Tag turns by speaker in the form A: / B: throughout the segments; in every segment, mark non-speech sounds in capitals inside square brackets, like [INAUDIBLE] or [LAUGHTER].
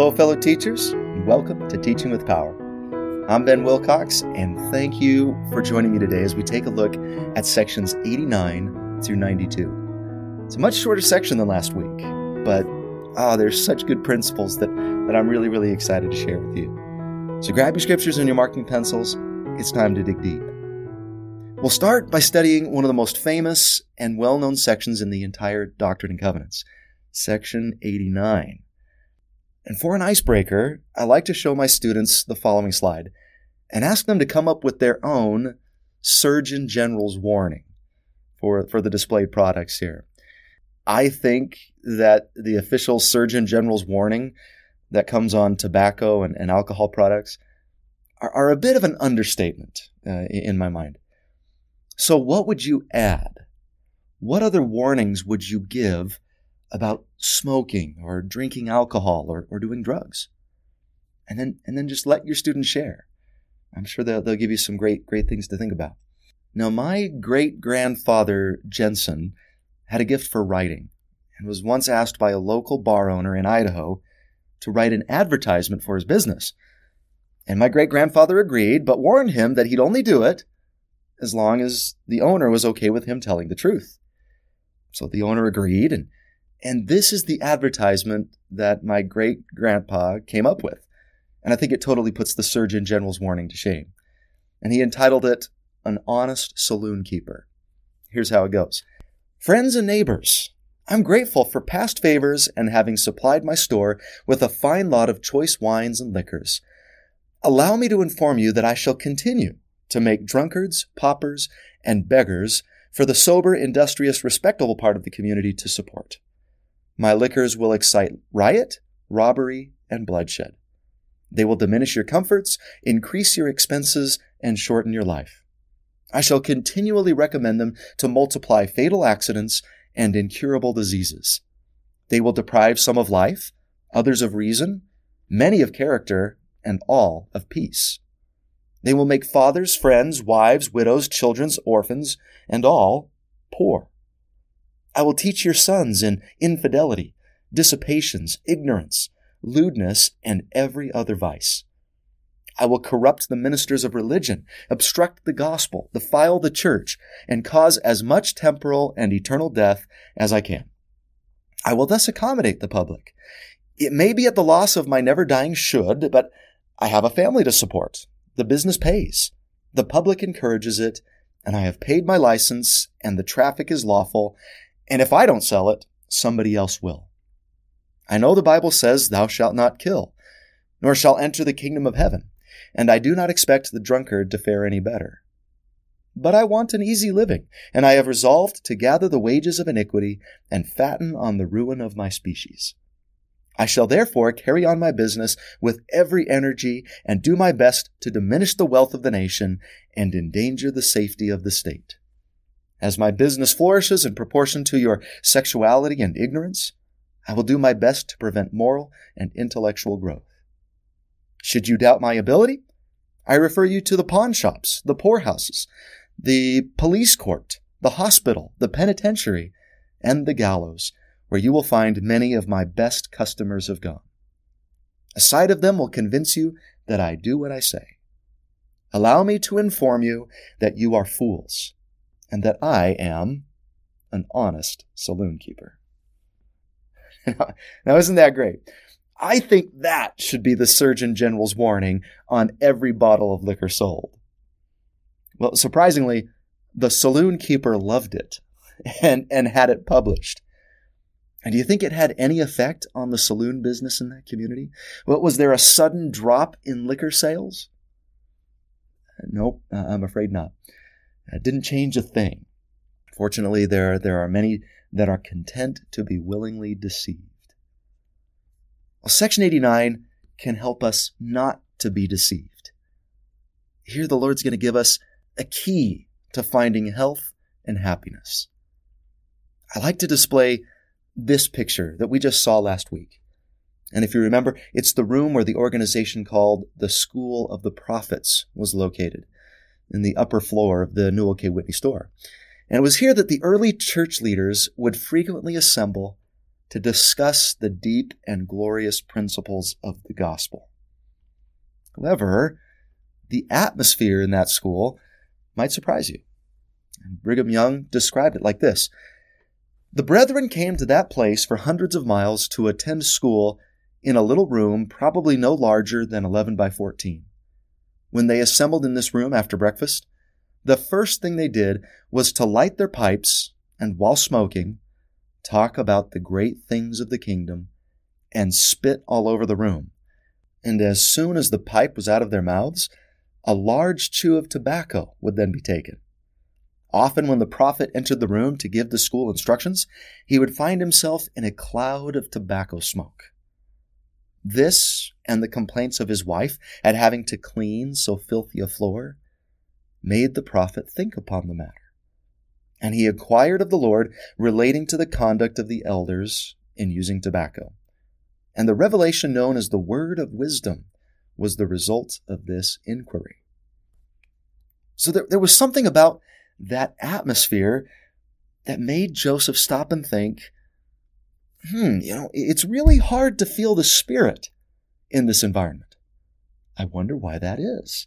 A: Hello, fellow teachers, and welcome to Teaching with Power. I'm Ben Wilcox, and thank you for joining me today as we take a look at sections 89 through 92. It's a much shorter section than last week, but ah, oh, there's such good principles that, that I'm really, really excited to share with you. So grab your scriptures and your marking pencils. It's time to dig deep. We'll start by studying one of the most famous and well known sections in the entire Doctrine and Covenants, section 89. And for an icebreaker, I like to show my students the following slide and ask them to come up with their own Surgeon General's warning for, for the displayed products here. I think that the official Surgeon General's warning that comes on tobacco and, and alcohol products are, are, a bit of an understatement uh, in my mind. So, what would you add? What other warnings would you give about smoking or drinking alcohol or, or doing drugs. And then, and then just let your students share. I'm sure they'll, they'll give you some great, great things to think about. Now, my great grandfather, Jensen, had a gift for writing and was once asked by a local bar owner in Idaho to write an advertisement for his business. And my great grandfather agreed, but warned him that he'd only do it as long as the owner was okay with him telling the truth. So the owner agreed, and and this is the advertisement that my great grandpa came up with. And I think it totally puts the Surgeon General's warning to shame. And he entitled it An Honest Saloon Keeper. Here's how it goes Friends and neighbors, I'm grateful for past favors and having supplied my store with a fine lot of choice wines and liquors. Allow me to inform you that I shall continue to make drunkards, paupers, and beggars for the sober, industrious, respectable part of the community to support. My liquors will excite riot, robbery, and bloodshed. They will diminish your comforts, increase your expenses, and shorten your life. I shall continually recommend them to multiply fatal accidents and incurable diseases. They will deprive some of life, others of reason, many of character, and all of peace. They will make fathers, friends, wives, widows, children, orphans, and all poor. I will teach your sons in infidelity, dissipations, ignorance, lewdness, and every other vice. I will corrupt the ministers of religion, obstruct the gospel, defile the church, and cause as much temporal and eternal death as I can. I will thus accommodate the public. It may be at the loss of my never dying should, but I have a family to support. The business pays. The public encourages it, and I have paid my license, and the traffic is lawful, and if I don't sell it, somebody else will. I know the Bible says, Thou shalt not kill, nor shall enter the kingdom of heaven, and I do not expect the drunkard to fare any better. But I want an easy living, and I have resolved to gather the wages of iniquity and fatten on the ruin of my species. I shall therefore carry on my business with every energy and do my best to diminish the wealth of the nation and endanger the safety of the state. As my business flourishes in proportion to your sexuality and ignorance, I will do my best to prevent moral and intellectual growth. Should you doubt my ability, I refer you to the pawn shops, the poorhouses, the police court, the hospital, the penitentiary, and the gallows, where you will find many of my best customers have gone. A sight of them will convince you that I do what I say. Allow me to inform you that you are fools and that I am an honest saloon keeper. [LAUGHS] now, isn't that great? I think that should be the Surgeon General's warning on every bottle of liquor sold. Well, surprisingly, the saloon keeper loved it [LAUGHS] and, and had it published. And do you think it had any effect on the saloon business in that community? Well, was there a sudden drop in liquor sales? Uh, nope, uh, I'm afraid not. It didn't change a thing. Fortunately, there, there are many that are content to be willingly deceived. Well, Section 89 can help us not to be deceived. Here, the Lord's going to give us a key to finding health and happiness. I like to display this picture that we just saw last week. And if you remember, it's the room where the organization called the School of the Prophets was located in the upper floor of the Newel K. Whitney store. And it was here that the early church leaders would frequently assemble to discuss the deep and glorious principles of the gospel. However, the atmosphere in that school might surprise you. And Brigham Young described it like this The brethren came to that place for hundreds of miles to attend school in a little room, probably no larger than 11 by 14. When they assembled in this room after breakfast, the first thing they did was to light their pipes and, while smoking, talk about the great things of the kingdom and spit all over the room. And as soon as the pipe was out of their mouths, a large chew of tobacco would then be taken. Often, when the prophet entered the room to give the school instructions, he would find himself in a cloud of tobacco smoke. This and the complaints of his wife at having to clean so filthy a floor made the prophet think upon the matter. And he inquired of the Lord relating to the conduct of the elders in using tobacco. And the revelation known as the word of wisdom was the result of this inquiry. So there, there was something about that atmosphere that made Joseph stop and think, hmm, you know, it's really hard to feel the spirit in this environment. I wonder why that is.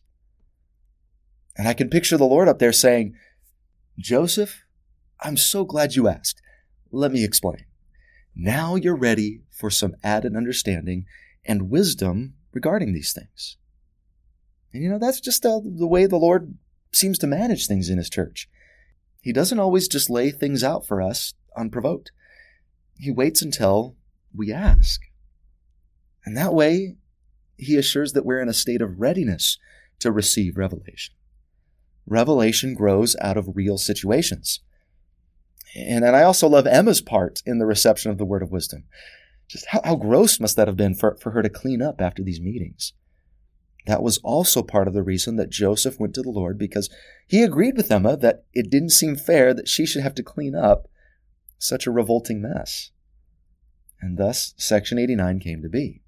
A: And I can picture the Lord up there saying, Joseph, I'm so glad you asked. Let me explain. Now you're ready for some added understanding and wisdom regarding these things. And you know, that's just the, the way the Lord seems to manage things in His church. He doesn't always just lay things out for us unprovoked. He waits until we ask. And that way, He assures that we're in a state of readiness to receive revelation. Revelation grows out of real situations. And, I also love Emma's part in the reception of the word of wisdom. Just how, how gross must that have been for, for her to clean up after these meetings? That was also part of the reason that Joseph went to the Lord because he agreed with Emma that it didn't seem fair that she should have to clean up such a revolting mess. And thus, Section 89 came to be.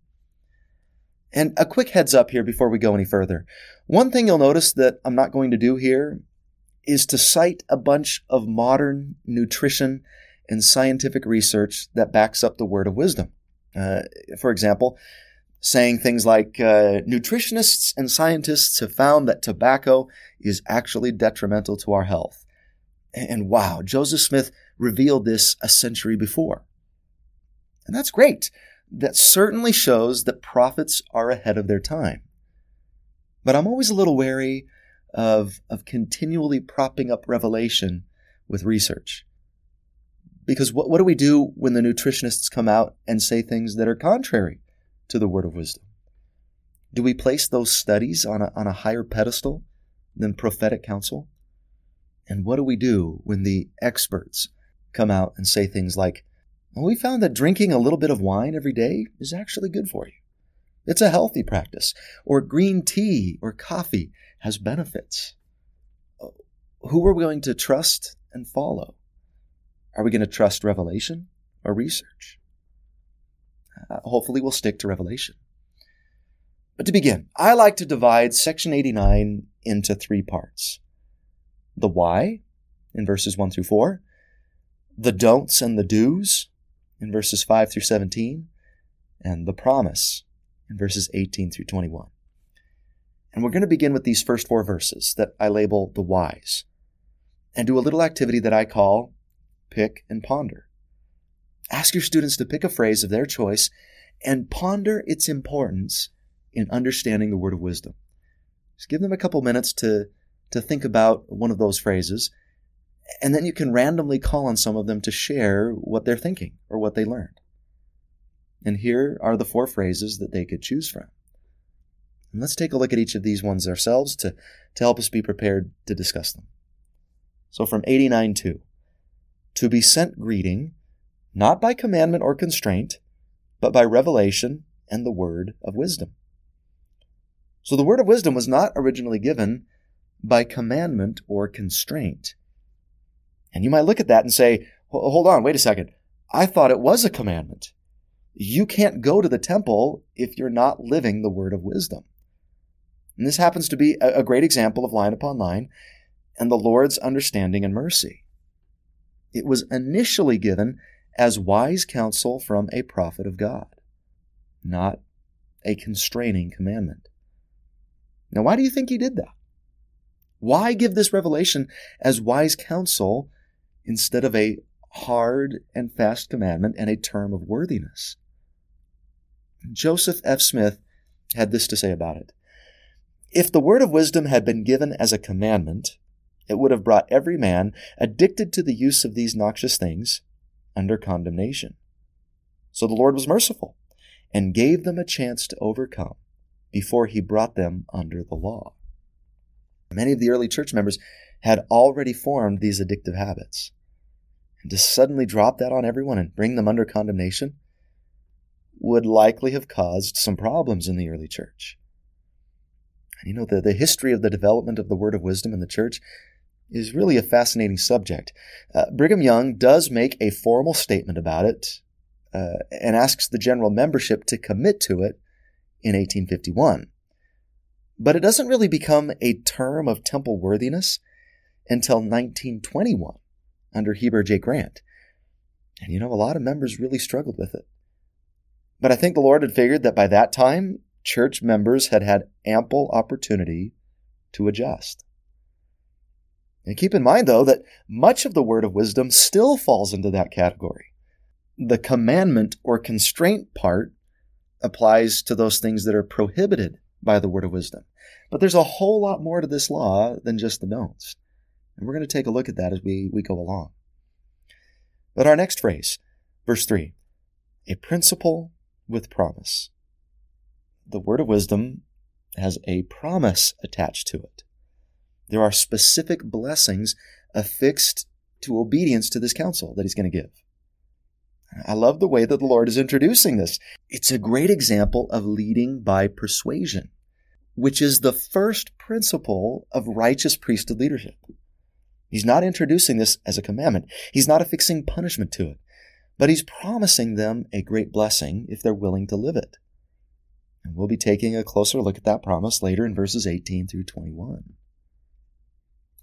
A: And a quick heads up here before we go any further. One thing you'll notice that I'm not going to do here is to cite a bunch of modern nutrition and scientific research that backs up the word of wisdom. Uh, for example, saying things like uh, nutritionists and scientists have found that tobacco is actually detrimental to our health. And wow, Joseph Smith revealed this a century before. And that's great. That certainly shows that prophets are ahead of their time. But I'm always a little wary of, of continually propping up revelation with research. Because what, what do we do when the nutritionists come out and say things that are contrary to the word of wisdom? Do we place those studies on a, on a higher pedestal than prophetic counsel? And what do we do when the experts come out and say things like, well, we found that drinking a little bit of wine every day is actually good for you. It's a healthy practice. Or green tea or coffee has benefits. Who are we going to trust and follow? Are we going to trust revelation or research? Uh, hopefully, we'll stick to revelation. But to begin, I like to divide section 89 into three parts the why in verses 1 through 4, the don'ts and the do's in verses 5 through 17, and the promise in verses 18 through 21. And we're going to begin with these first four verses that I label the whys and do a little activity that I call pick and ponder. Ask your students to pick a phrase of their choice and ponder its importance in understanding the word of wisdom. Just give them a couple minutes to, to think about one of those phrases, and then you can randomly call on some of them to share what they're thinking or what they learned. And here are the four phrases that they could choose from. And let's take a look at each of these ones ourselves to, to help us be prepared to discuss them. So from 89 2, to be sent greeting, not by commandment or constraint, but by revelation and the word of wisdom. So the word of wisdom was not originally given by commandment or constraint. And you might look at that and say, hold on, wait a second. I thought it was a commandment. You can't go to the temple if you're not living the word of wisdom. And this happens to be a great example of line upon line and the Lord's understanding and mercy. It was initially given as wise counsel from a prophet of God, not a constraining commandment. Now, why do you think he did that? Why give this revelation as wise counsel instead of a hard and fast commandment and a term of worthiness? Joseph F. Smith had this to say about it. If the word of wisdom had been given as a commandment, it would have brought every man addicted to the use of these noxious things under condemnation. So the Lord was merciful and gave them a chance to overcome before he brought them under the law. Many of the early church members had already formed these addictive habits. And to suddenly drop that on everyone and bring them under condemnation would likely have caused some problems in the early church. And you know, the, the history of the development of the word of wisdom in the church is really a fascinating subject. Uh, Brigham Young does make a formal statement about it uh, and asks the general membership to commit to it in 1851. But it doesn't really become a term of temple worthiness until 1921 under Heber J. Grant. And you know, a lot of members really struggled with it. But I think the Lord had figured that by that time, church members had had ample opportunity to adjust. And keep in mind, though, that much of the word of wisdom still falls into that category. The commandment or constraint part applies to those things that are prohibited by the word of wisdom. But there's a whole lot more to this law than just the don'ts. And we're going to take a look at that as we, we go along. But our next phrase, verse 3 a principle with promise. The word of wisdom has a promise attached to it. There are specific blessings affixed to obedience to this counsel that he's going to give. I love the way that the Lord is introducing this. It's a great example of leading by persuasion, which is the first principle of righteous priesthood leadership. He's not introducing this as a commandment. He's not affixing punishment to it, but he's promising them a great blessing if they're willing to live it. And we'll be taking a closer look at that promise later in verses 18 through 21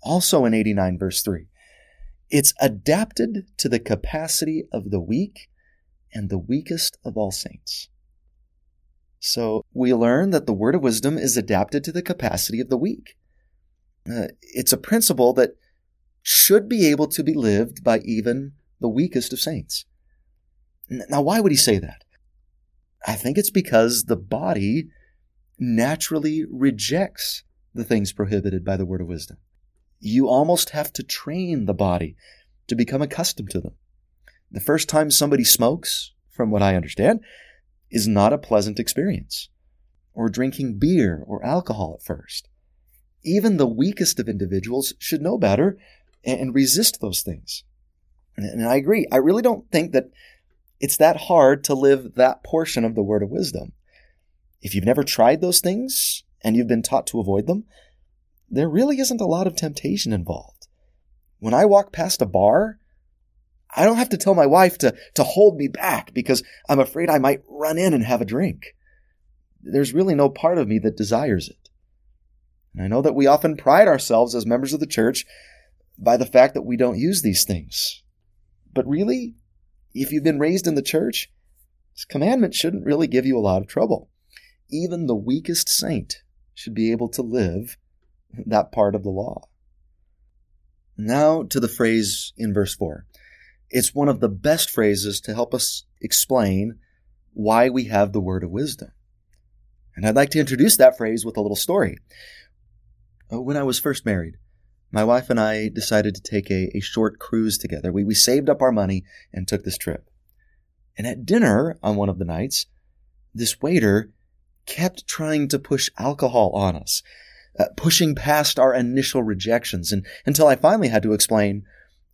A: also in 89 verse 3. It's adapted to the capacity of the weak and the weakest of all saints. So we learn that the word of wisdom is adapted to the capacity of the weak. Uh, it's a principle that should be able to be lived by even the weakest of saints. Now, why would he say that? I think it's because the body naturally rejects the things prohibited by the word of wisdom you almost have to train the body to become accustomed to them. The first time somebody smokes, from what I understand, is not a pleasant experience. Or drinking beer or alcohol at first. Even the weakest of individuals should know better and resist those things. And I agree. I really don't think that it's that hard to live that portion of the word of wisdom. If you've never tried those things and you've been taught to avoid them, there really isn't a lot of temptation involved. When I walk past a bar, I don't have to tell my wife to, to hold me back because I'm afraid I might run in and have a drink. There's really no part of me that desires it. And I know that we often pride ourselves as members of the church by the fact that we don't use these things. But really, if you've been raised in the church, this commandment shouldn't really give you a lot of trouble. Even the weakest saint should be able to live that part of the law. Now to the phrase in verse 4. It's one of the best phrases to help us explain why we have the word of wisdom. And I'd like to introduce that phrase with a little story. Uh, when I was first married, my wife and I decided to take a, a short cruise together. We, we saved up our money and took this trip. And at dinner on one of the nights, this waiter kept trying to push alcohol on us uh, pushing past our initial rejections and until I finally had to explain,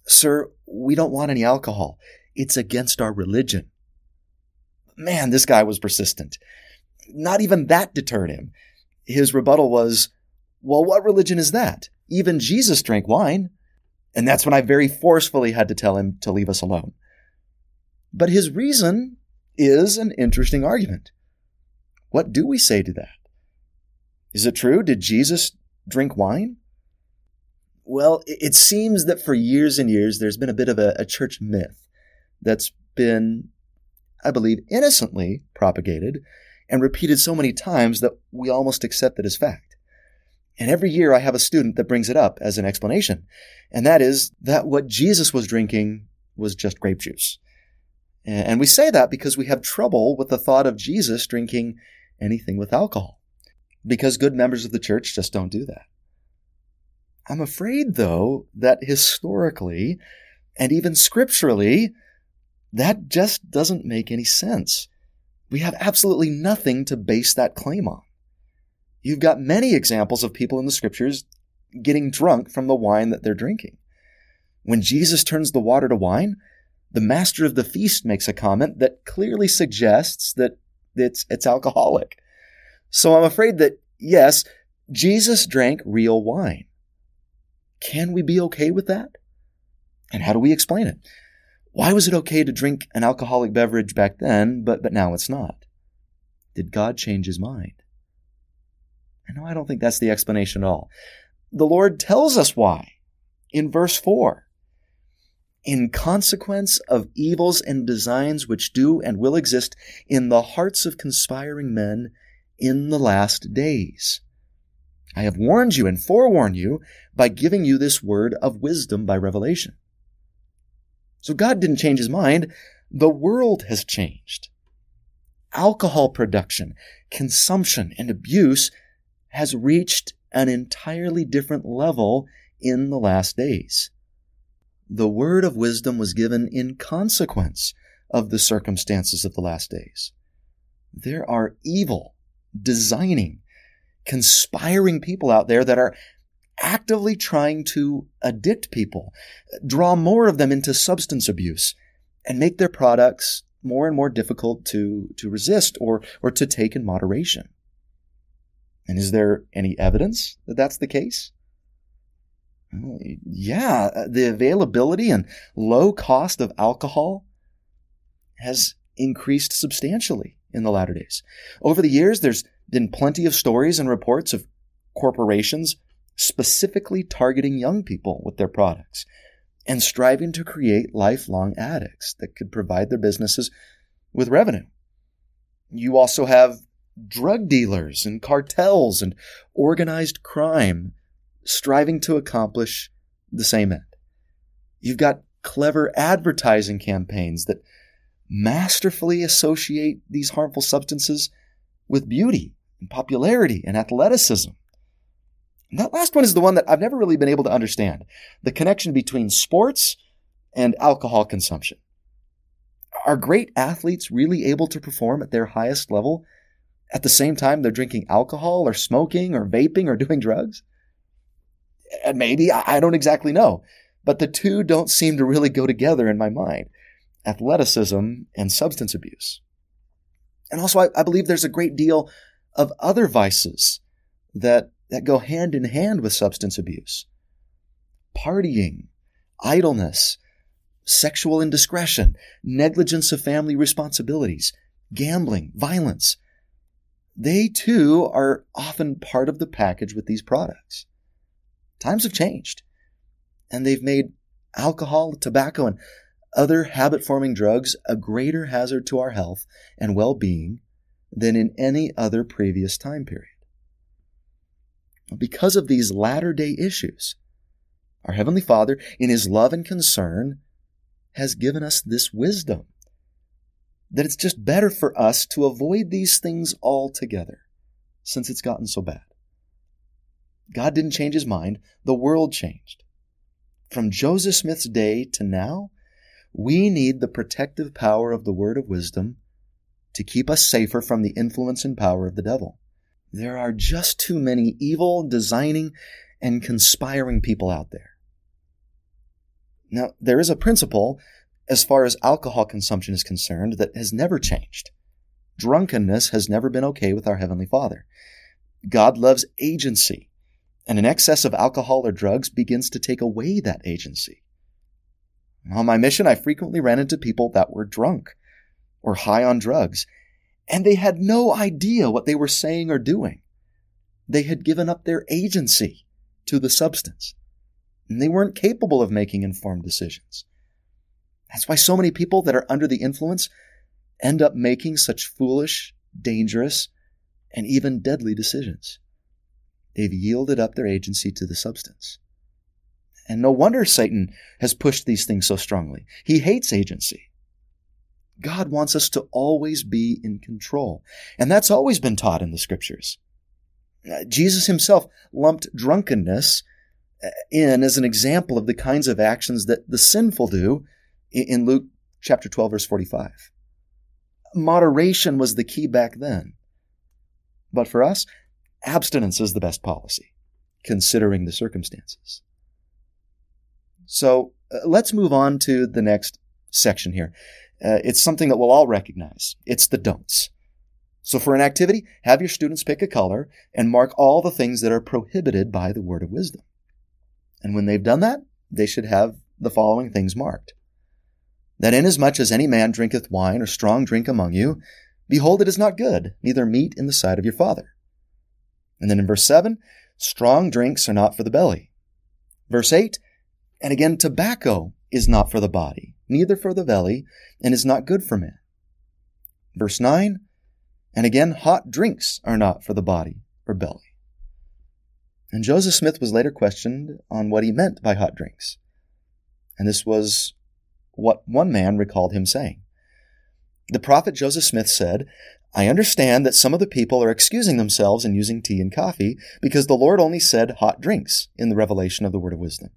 A: sir, we don't want any alcohol. It's against our religion. Man, this guy was persistent. Not even that deterred him. His rebuttal was, well, what religion is that? Even Jesus drank wine. And that's when I very forcefully had to tell him to leave us alone. But his reason is an interesting argument. What do we say to that? Is it true? Did Jesus drink wine? Well, it seems that for years and years there's been a bit of a, a church myth that's been, I believe, innocently propagated and repeated so many times that we almost accept it as fact. And every year I have a student that brings it up as an explanation. And that is that what Jesus was drinking was just grape juice. And we say that because we have trouble with the thought of Jesus drinking anything with alcohol. Because good members of the church just don't do that. I'm afraid, though, that historically and even scripturally, that just doesn't make any sense. We have absolutely nothing to base that claim on. You've got many examples of people in the scriptures getting drunk from the wine that they're drinking. When Jesus turns the water to wine, the master of the feast makes a comment that clearly suggests that it's, it's alcoholic. So I'm afraid that, yes, Jesus drank real wine. Can we be okay with that? And how do we explain it? Why was it okay to drink an alcoholic beverage back then, but, but now it's not? Did God change his mind? No, I don't think that's the explanation at all. The Lord tells us why in verse 4. In consequence of evils and designs which do and will exist in the hearts of conspiring men in the last days. I have warned you and forewarned you by giving you this word of wisdom by revelation. So God didn't change his mind. The world has changed. Alcohol production, consumption, and abuse has reached an entirely different level in the last days. The word of wisdom was given in consequence of the circumstances of the last days. There are evil, designing, conspiring people out there that are actively trying to addict people, draw more of them into substance abuse, and make their products more and more difficult to, to resist or, or to take in moderation. And is there any evidence that that's the case? Well, yeah, uh, the availability and low cost of alcohol has increased substantially in the latter days. Over the years, there's been plenty of stories and reports of corporations specifically targeting young people with their products and striving to create lifelong addicts that could provide their businesses with revenue. You also have drug dealers and cartels and organized crime striving to accomplish the same end. You've got clever advertising campaigns that masterfully associate these harmful substances with beauty and popularity and athleticism. And that last one is the one that I've never really been able to understand the connection between sports and alcohol consumption. Are great athletes really able to perform at their highest level at the same time they're drinking alcohol or smoking or vaping or [LAUGHS] doing drugs? And maybe, I don't exactly know. But the two don't seem to really go together in my mind athleticism and substance abuse. And also, I, I believe there's a great deal of other vices that, that go hand in hand with substance abuse partying, idleness, sexual indiscretion, negligence of family responsibilities, gambling, violence they too are often part of the package with these products. Times have changed, and they've made alcohol, tobacco, and other habit forming drugs a greater hazard to our health and well being than in any other previous time period. Because of these latter day issues, our Heavenly Father, in His love and concern, has given us this wisdom that it's just better for us to avoid these things altogether since it's gotten so bad. God didn't change his mind, the world changed. From Joseph Smith's day to now, we need the protective power of the word of wisdom to keep us safer from the influence and power of the devil. There are just too many evil, designing, and conspiring people out there. Now, there is a principle as far as alcohol consumption is concerned that has never changed. Drunkenness has never been okay with our Heavenly Father. God loves agency, and an excess of alcohol or drugs begins to take away that agency. On my mission, I frequently ran into people that were drunk or high on drugs, and they had no idea what they were saying or doing. They had given up their agency to the substance, and they weren't capable of making informed decisions. That's why so many people that are under the influence end up making such foolish, dangerous, and even deadly decisions. They've yielded up their agency to the substance. And no wonder Satan has pushed these things so strongly. He hates agency. God wants us to always be in control. And that's always been taught in the scriptures. Uh, Jesus himself lumped drunkenness uh, in as an example of the kinds of actions that the sinful do in Luke chapter 12 verse 45. Moderation was the key back then. But for us, abstinence is the best policy, considering the circumstances. So uh, let's move on to the next section here. Uh, it's something that we'll all recognize. It's the don'ts. So for an activity, have your students pick a color and mark all the things that are prohibited by the word of wisdom. And when they've done that, they should have the following things marked. That inasmuch as any man drinketh wine or strong drink among you, behold, it is not good, neither meat in the sight of your Father. And then in verse 7, strong drinks are not for the belly. Verse 8, and again, tobacco is not for the body, neither for the belly, and is not good for man. Verse 9, and again, hot drinks are not for the body or belly. And Joseph Smith was later questioned on what he meant by hot drinks. And this was what one man recalled him saying. The prophet Joseph Smith said, I understand that some of the people are excusing themselves in using tea and coffee because the Lord only said hot drinks in the revelation of the word of wisdom.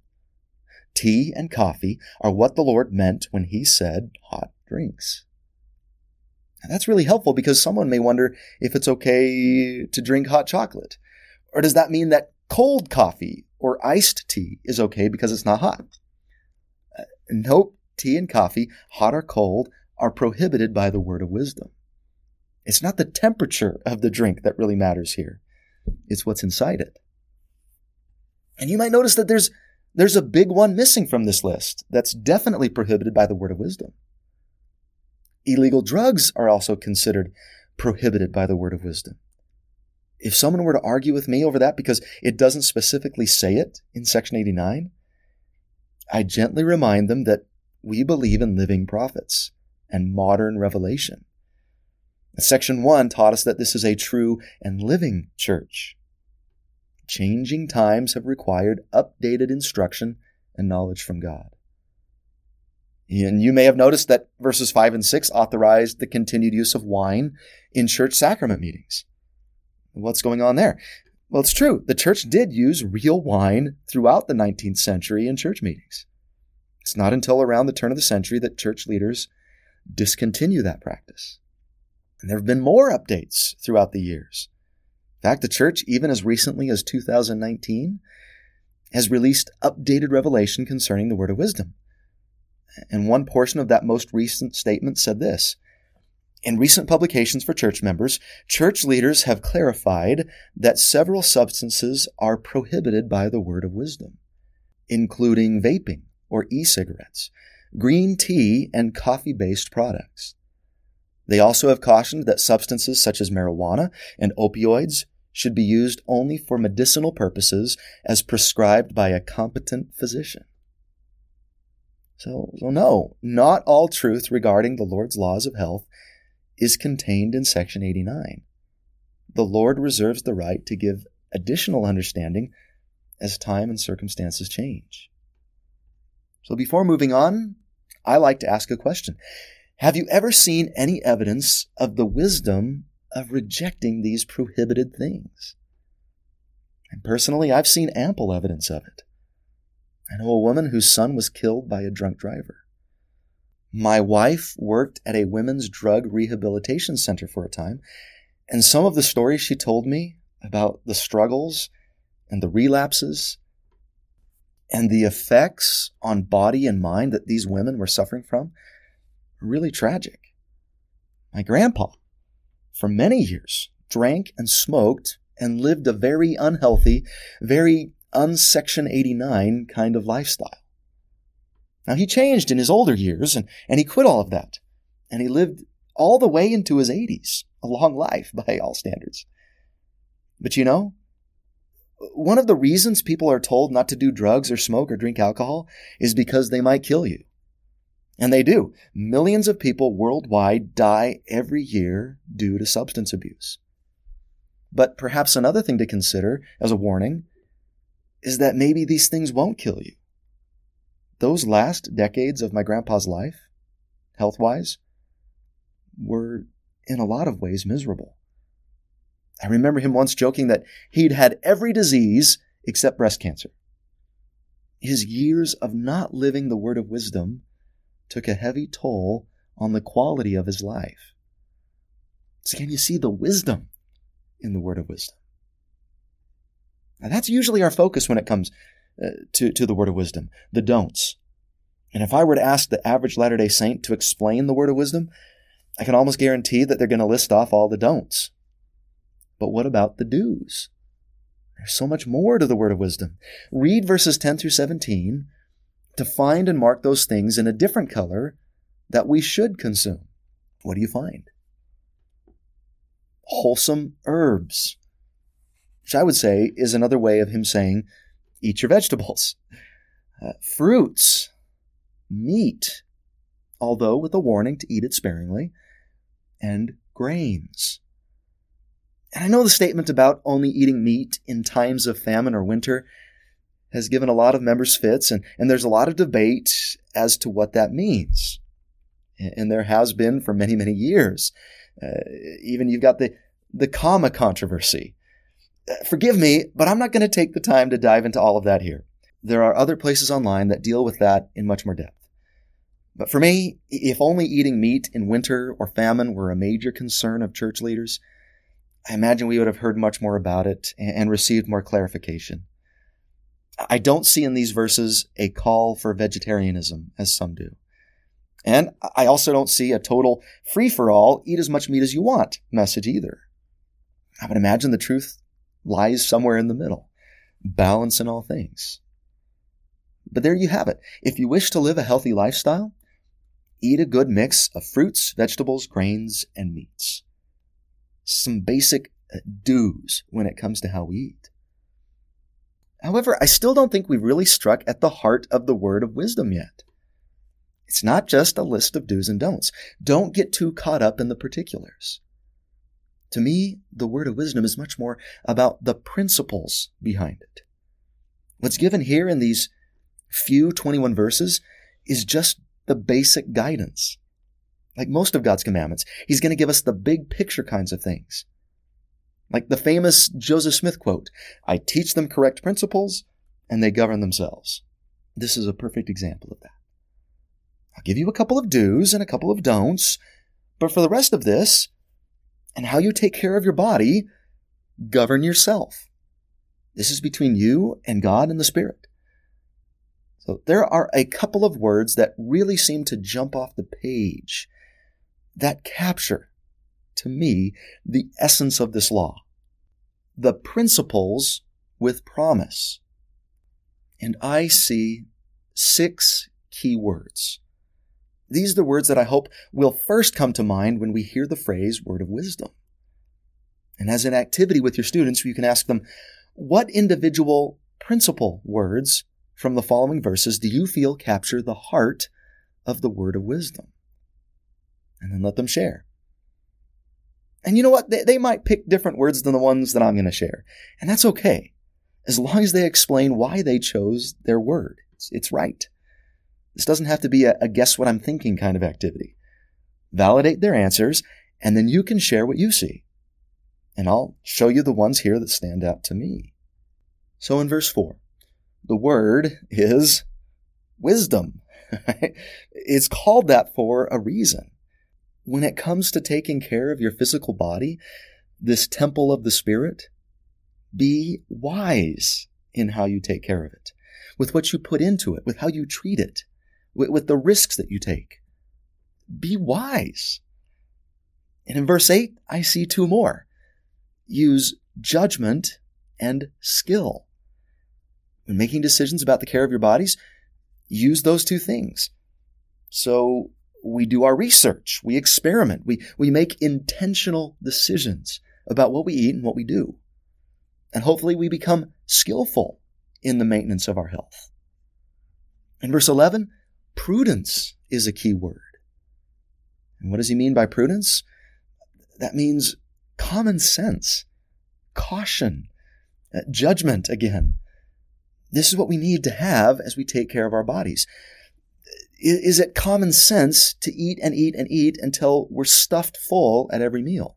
A: Tea and coffee are what the Lord meant when he said hot drinks. And that's really helpful because someone may wonder if it's okay to drink hot chocolate. Or does that mean that cold coffee or iced tea is okay because it's not hot? Uh, nope, tea and coffee, hot or cold, are prohibited by the word of wisdom. It's not the temperature of the drink that really matters here. It's what's inside it. And you might notice that there's there's a big one missing from this list that's definitely prohibited by the word of wisdom. Illegal drugs are also considered prohibited by the word of wisdom. If someone were to argue with me over that because it doesn't specifically say it in section 89, I gently remind them that we believe in living prophets and modern revelation. Section 1 taught us that this is a true and living church. Changing times have required updated instruction and knowledge from God. And you may have noticed that verses 5 and 6 authorized the continued use of wine in church sacrament meetings. What's going on there? Well, it's true. The church did use real wine throughout the 19th century in church meetings. It's not until around the turn of the century that church leaders discontinue that practice. And there have been more updates throughout the years. In fact, the church, even as recently as 2019, has released updated revelation concerning the word of wisdom. And one portion of that most recent statement said this In recent publications for church members, church leaders have clarified that several substances are prohibited by the word of wisdom, including vaping or e cigarettes, green tea, and coffee based products. They also have cautioned that substances such as marijuana and opioids should be used only for medicinal purposes as prescribed by a competent physician. So, no, not all truth regarding the Lord's laws of health is contained in section 89. The Lord reserves the right to give additional understanding as time and circumstances change. So before moving on, I like to ask a question. Have you ever seen any evidence of the wisdom of rejecting these prohibited things? And personally, I've seen ample evidence of it. I know a woman whose son was killed by a drunk driver. My wife worked at a women's drug rehabilitation center for a time, and some of the stories she told me about the struggles and the relapses and the effects on body and mind that these women were suffering from are really tragic. My grandpa, for many years, drank and smoked and lived a very unhealthy, very unsection 89 kind of lifestyle. Now he changed in his older years and, and he quit all of that. And he lived all the way into his 80s, a long life by all standards. But you know, one of the reasons people are told not to do drugs or smoke or drink alcohol is because they might kill you. And they do. Millions of people worldwide die every year due to substance abuse. But perhaps another thing to consider as a warning is that maybe these things won't kill you. Those last decades of my grandpa's life, health wise, were in a lot of ways miserable. I remember him once joking that he'd had every disease except breast cancer. His years of not living the word of wisdom took a heavy toll on the quality of his life. So, can you see the wisdom in the word of wisdom? Now, that's usually our focus when it comes uh, to, to the word of wisdom, the don'ts. And if I were to ask the average Latter day Saint to explain the word of wisdom, I can almost guarantee that they're going to list off all the don'ts. But what about the do's? There's so much more to the word of wisdom. Read verses 10 through 17 to find and mark those things in a different color that we should consume. What do you find? Wholesome herbs, which I would say is another way of him saying, eat your vegetables. Uh, fruits, meat, although with a warning to eat it sparingly, and grains. And I know the statement about only eating meat in times of famine or winter has given a lot of members fits, and, and there's a lot of debate as to what that means. And there has been for many, many years. Uh, even you've got the, the comma controversy. Uh, forgive me, but I'm not going to take the time to dive into all of that here. There are other places online that deal with that in much more depth. But for me, if only eating meat in winter or famine were a major concern of church leaders, I imagine we would have heard much more about it and received more clarification. I don't see in these verses a call for vegetarianism as some do. And I also don't see a total free for all, eat as much meat as you want message either. I would imagine the truth lies somewhere in the middle, balance in all things. But there you have it. If you wish to live a healthy lifestyle, eat a good mix of fruits, vegetables, grains, and meats. Some basic uh, do's when it comes to how we eat. However, I still don't think we've really struck at the heart of the word of wisdom yet. It's not just a list of do's and don'ts. Don't get too caught up in the particulars. To me, the word of wisdom is much more about the principles behind it. What's given here in these few 21 verses is just the basic guidance. Like most of God's commandments, He's going to give us the big picture kinds of things. Like the famous Joseph Smith quote, I teach them correct principles and they govern themselves. This is a perfect example of that. I'll give you a couple of do's and a couple of don'ts, but for the rest of this, and how you take care of your body, govern yourself. This is between you and God and the Spirit. So there are a couple of words that really seem to jump off the page that capture, to me, the essence of this law the principles with promise. And I see six key words. These are the words that I hope will first come to mind when we hear the phrase word of wisdom. And as an activity with your students, you can ask them, what individual principle words from the following verses do you feel capture the heart of the word of wisdom? And then let them share. And you know what? They, they might pick different words than the ones that I'm going to share. And that's okay. As long as they explain why they chose their word. It's, it's right. This doesn't have to be a, a guess what I'm thinking kind of activity. Validate their answers, and then you can share what you see. And I'll show you the ones here that stand out to me. So in verse 4, the word is wisdom. [LAUGHS] it's called that for a reason when it comes to taking care of your physical body, this temple of the Spirit, be wise in how you take care of it, with what you put into it, with how you treat it, with, with the risks that you take. Be wise. And in verse 8, I see two more. Use judgment and skill. When making decisions about the care of your bodies, use those two things. So we do our research, we experiment, we, we make intentional decisions about what we eat and what we do. And hopefully we become skillful in the maintenance of our health. In verse 11, prudence is a key word. And what does he mean by prudence? That means common sense, caution, uh, judgment again. This is what we need to have as we take care of our bodies. Is it common sense to eat and eat and eat until we're stuffed full at every meal?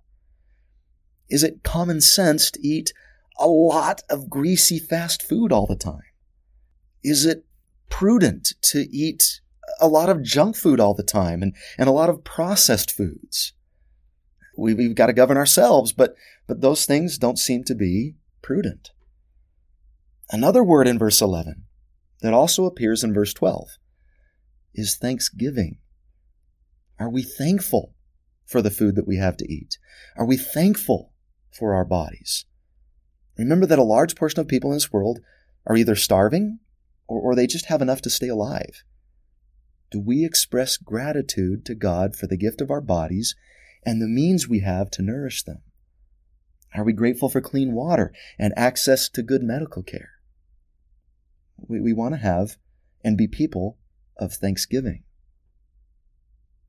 A: Is it common sense to eat a lot of greasy fast food all the time? Is it prudent to eat a lot of junk food all the time and, and a lot of processed foods? We, we've got to govern ourselves, but, but those things don't seem to be prudent. Another word in verse 11 that also appears in verse 12 is thanksgiving. Are we thankful for the food that we have to eat? Are we thankful for our bodies? Remember that a large portion of people in this world are either starving or, or they just have enough to stay alive. Do we express gratitude to God for the gift of our bodies and the means we have to nourish them? Are we grateful for clean water and access to good medical care? We, we want to have and be people of thanksgiving.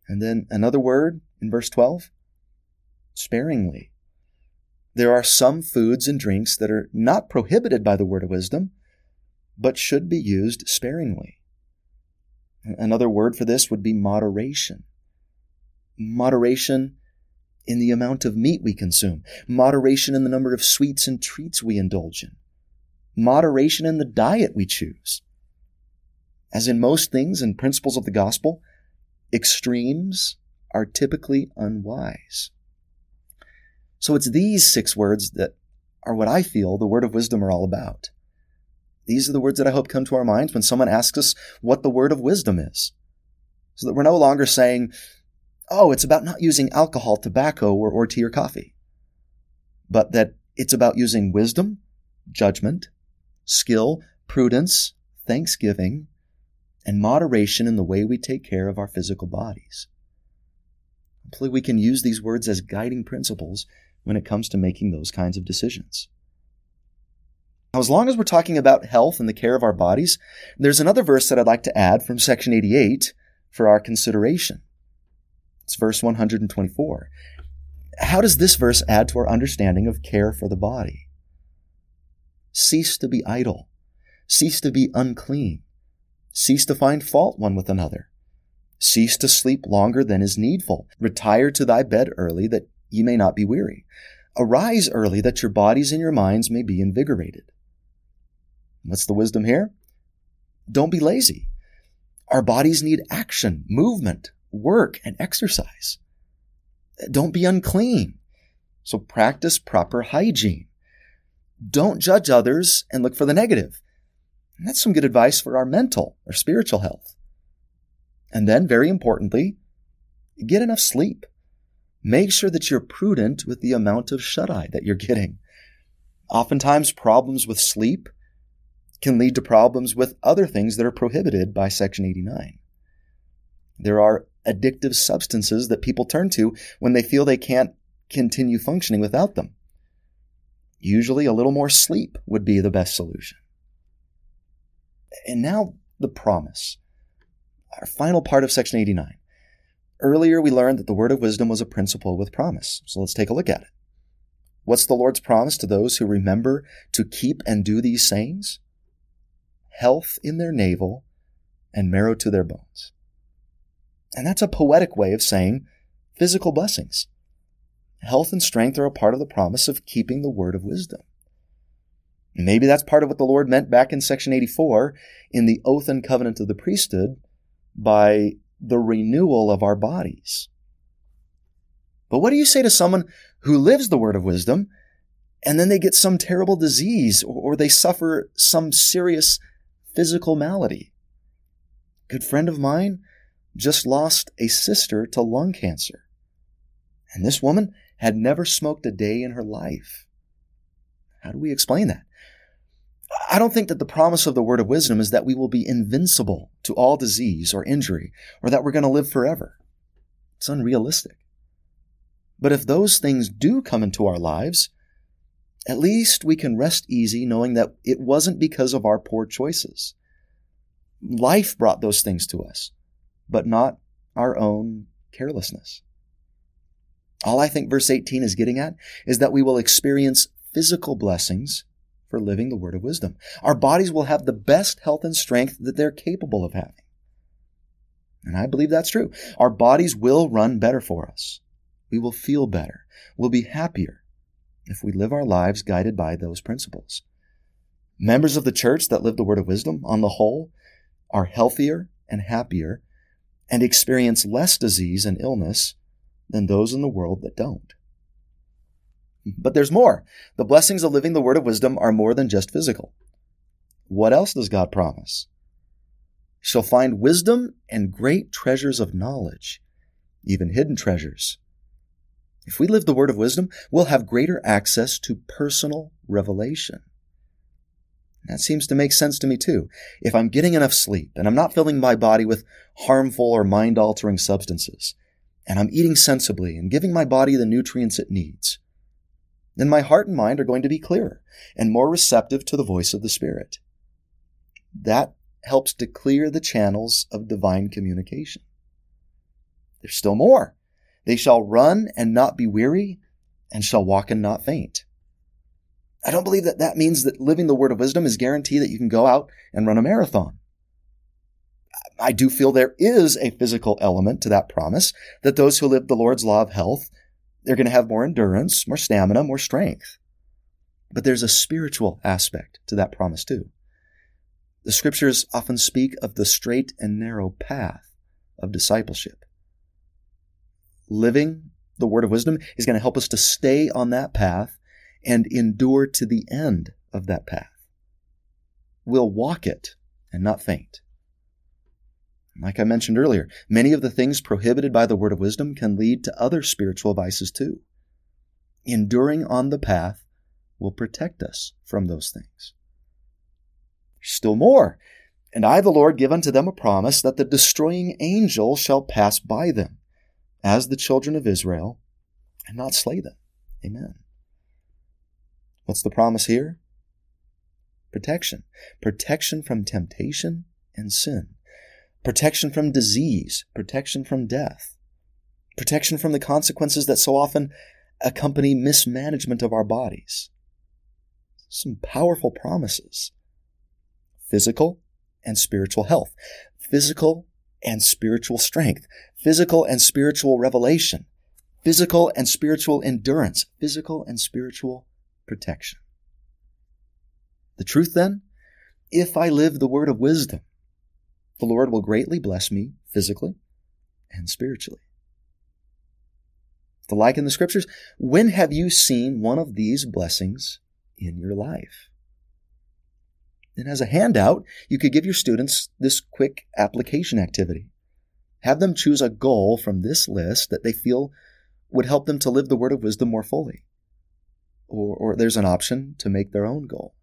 A: And then another word in verse 12 sparingly. There are some foods and drinks that are not prohibited by the word of wisdom, but should be used sparingly. Another word for this would be moderation. Moderation in the amount of meat we consume, moderation in the number of sweets and treats we indulge in, moderation in the diet we choose. As in most things and principles of the gospel, extremes are typically unwise. So it's these six words that are what I feel the word of wisdom are all about. These are the words that I hope come to our minds when someone asks us what the word of wisdom is. So that we're no longer saying, oh, it's about not using alcohol, tobacco, or, or tea or coffee. But that it's about using wisdom, judgment, skill, prudence, thanksgiving, and moderation in the way we take care of our physical bodies. Hopefully, we can use these words as guiding principles when it comes to making those kinds of decisions. Now, as long as we're talking about health and the care of our bodies, there's another verse that I'd like to add from section 88 for our consideration. It's verse 124. How does this verse add to our understanding of care for the body? Cease to be idle. Cease to be unclean. Cease to find fault one with another. Cease to sleep longer than is needful. Retire to thy bed early that ye may not be weary. Arise early that your bodies and your minds may be invigorated. What's the wisdom here? Don't be lazy. Our bodies need action, movement, work, and exercise. Don't be unclean. So practice proper hygiene. Don't judge others and look for the negative. And that's some good advice for our mental or spiritual health. And then, very importantly, get enough sleep. Make sure that you're prudent with the amount of shut eye that you're getting. Oftentimes, problems with sleep can lead to problems with other things that are prohibited by Section 89. There are addictive substances that people turn to when they feel they can't continue functioning without them. Usually, a little more sleep would be the best solution. And now, the promise. Our final part of Section 89. Earlier, we learned that the word of wisdom was a principle with promise. So let's take a look at it. What's the Lord's promise to those who remember to keep and do these sayings? Health in their navel and marrow to their bones. And that's a poetic way of saying physical blessings. Health and strength are a part of the promise of keeping the word of wisdom. Maybe that's part of what the Lord meant back in section 84 in the oath and covenant of the priesthood by the renewal of our bodies. But what do you say to someone who lives the word of wisdom and then they get some terrible disease or they suffer some serious physical malady? A Good friend of mine just lost a sister to lung cancer. And this woman had never smoked a day in her life. How do we explain that? I don't think that the promise of the word of wisdom is that we will be invincible to all disease or injury, or that we're going to live forever. It's unrealistic. But if those things do come into our lives, at least we can rest easy knowing that it wasn't because of our poor choices. Life brought those things to us. but not our own carelessness. All I think verse 18 is getting at is that we will experience physical blessings for living the word of wisdom. Our bodies will have the best health and strength that they're capable of having. And I believe that's true. Our bodies will run better for us. We will feel better. We'll be happier if we live our lives guided by those principles. Members of the church that live the word of wisdom, on the whole, are healthier and happier and experience less disease and illness than those in the world that don't. But there's more. The blessings of living the word of wisdom are more than just physical. What else does God promise? Shall find wisdom and great treasures of knowledge, even hidden treasures. If we live the word of wisdom, we'll have greater access to personal revelation. That seems to make sense to me too. If I'm getting enough sleep and I'm not filling my body with harmful or mind altering substances, and I'm eating sensibly and giving my body the nutrients it needs, then my heart and mind are going to be clearer and more receptive to the voice of the Spirit. That helps to clear the channels of divine communication. There's still more. They shall run and not be weary, and shall walk and not faint. I don't believe that that means that living the word of wisdom is guarantee that you can go out and run a marathon. I do feel there is a physical element to that promise that those who live the Lord's law of health, they're going to have more endurance, more stamina, more strength. But there's a spiritual aspect to that promise too. The scriptures often speak of the straight and narrow path of discipleship. Living the word of wisdom is going to help us to stay on that path and endure to the end of that path. We'll walk it and not faint. Like I mentioned earlier, many of the things prohibited by the word of wisdom can lead to other spiritual vices too. Enduring on the path will protect us from those things. Still more. And I, the Lord, give unto them a promise that the destroying angel shall pass by them, as the children of Israel, and not slay them. Amen. What's the promise here? Protection. Protection from temptation and sin protection from disease, protection from death, protection from the consequences that so often accompany mismanagement of our bodies. Some powerful promises. Physical and spiritual health, physical and spiritual strength, physical and spiritual revelation, physical and spiritual endurance, physical and spiritual protection. The truth then, if I live the word of wisdom, the Lord will greatly bless me physically and spiritually. The like in the scriptures, when have you seen one of these blessings in your life? And as a handout, you could give your students this quick application activity. Have them choose a goal from this list that they feel would help them to live the word of wisdom more fully. Or, or there's an option to make their own goal.